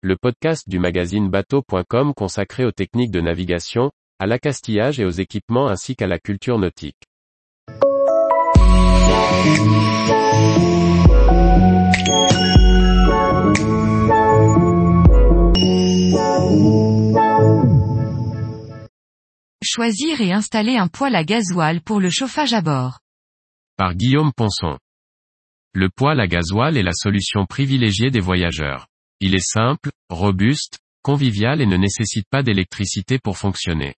le podcast du magazine bateau.com consacré aux techniques de navigation, à l'accastillage et aux équipements ainsi qu'à la culture nautique. Choisir et installer un poêle à gasoil pour le chauffage à bord. Par Guillaume Ponson. Le poêle à gasoil est la solution privilégiée des voyageurs. Il est simple, robuste, convivial et ne nécessite pas d'électricité pour fonctionner.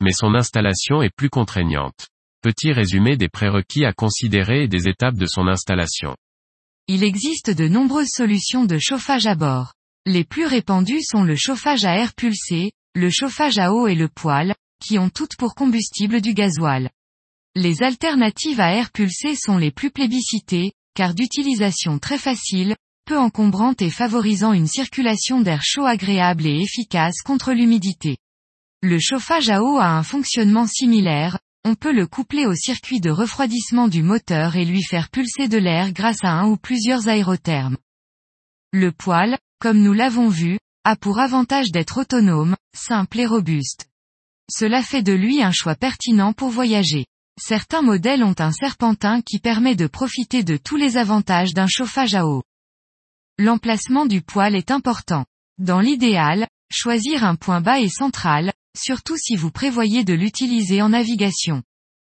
Mais son installation est plus contraignante. Petit résumé des prérequis à considérer et des étapes de son installation. Il existe de nombreuses solutions de chauffage à bord. Les plus répandues sont le chauffage à air pulsé, le chauffage à eau et le poêle, qui ont toutes pour combustible du gasoil. Les alternatives à air pulsé sont les plus plébiscitées, car d'utilisation très facile, encombrante et favorisant une circulation d'air chaud agréable et efficace contre l'humidité. Le chauffage à eau a un fonctionnement similaire, on peut le coupler au circuit de refroidissement du moteur et lui faire pulser de l'air grâce à un ou plusieurs aérothermes. Le poêle, comme nous l'avons vu, a pour avantage d'être autonome, simple et robuste. Cela fait de lui un choix pertinent pour voyager. Certains modèles ont un serpentin qui permet de profiter de tous les avantages d'un chauffage à eau. L'emplacement du poêle est important. Dans l'idéal, choisir un point bas et central, surtout si vous prévoyez de l'utiliser en navigation.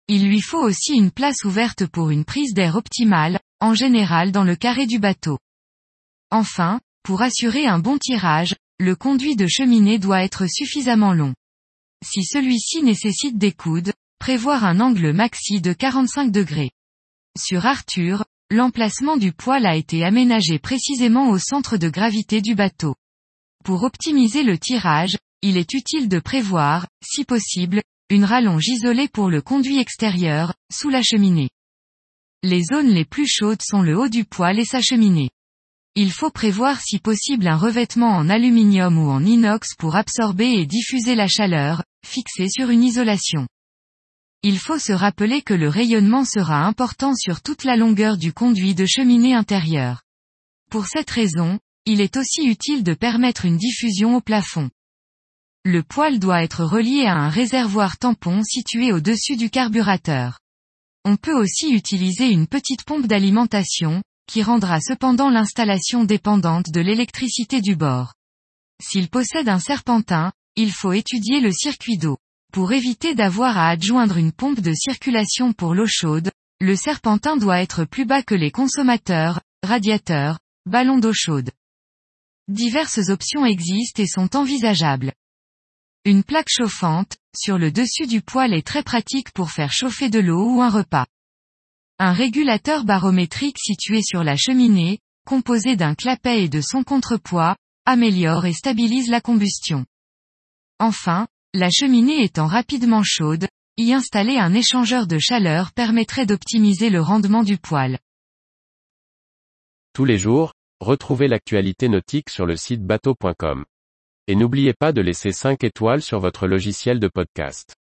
Il lui faut aussi une place ouverte pour une prise d'air optimale, en général dans le carré du bateau. Enfin, pour assurer un bon tirage, le conduit de cheminée doit être suffisamment long. Si celui-ci nécessite des coudes, prévoir un angle maxi de 45 degrés. Sur Arthur, l'emplacement du poêle a été aménagé précisément au centre de gravité du bateau. Pour optimiser le tirage, il est utile de prévoir, si possible, une rallonge isolée pour le conduit extérieur, sous la cheminée. Les zones les plus chaudes sont le haut du poêle et sa cheminée. Il faut prévoir si possible un revêtement en aluminium ou en inox pour absorber et diffuser la chaleur, fixé sur une isolation. Il faut se rappeler que le rayonnement sera important sur toute la longueur du conduit de cheminée intérieure. Pour cette raison, il est aussi utile de permettre une diffusion au plafond. Le poêle doit être relié à un réservoir tampon situé au-dessus du carburateur. On peut aussi utiliser une petite pompe d'alimentation, qui rendra cependant l'installation dépendante de l'électricité du bord. S'il possède un serpentin, il faut étudier le circuit d'eau. Pour éviter d'avoir à adjoindre une pompe de circulation pour l'eau chaude, le serpentin doit être plus bas que les consommateurs, radiateurs, ballons d'eau chaude. Diverses options existent et sont envisageables. Une plaque chauffante, sur le dessus du poêle est très pratique pour faire chauffer de l'eau ou un repas. Un régulateur barométrique situé sur la cheminée, composé d'un clapet et de son contrepoids, améliore et stabilise la combustion. Enfin, la cheminée étant rapidement chaude, y installer un échangeur de chaleur permettrait d'optimiser le rendement du poêle. Tous les jours, retrouvez l'actualité nautique sur le site bateau.com. Et n'oubliez pas de laisser 5 étoiles sur votre logiciel de podcast.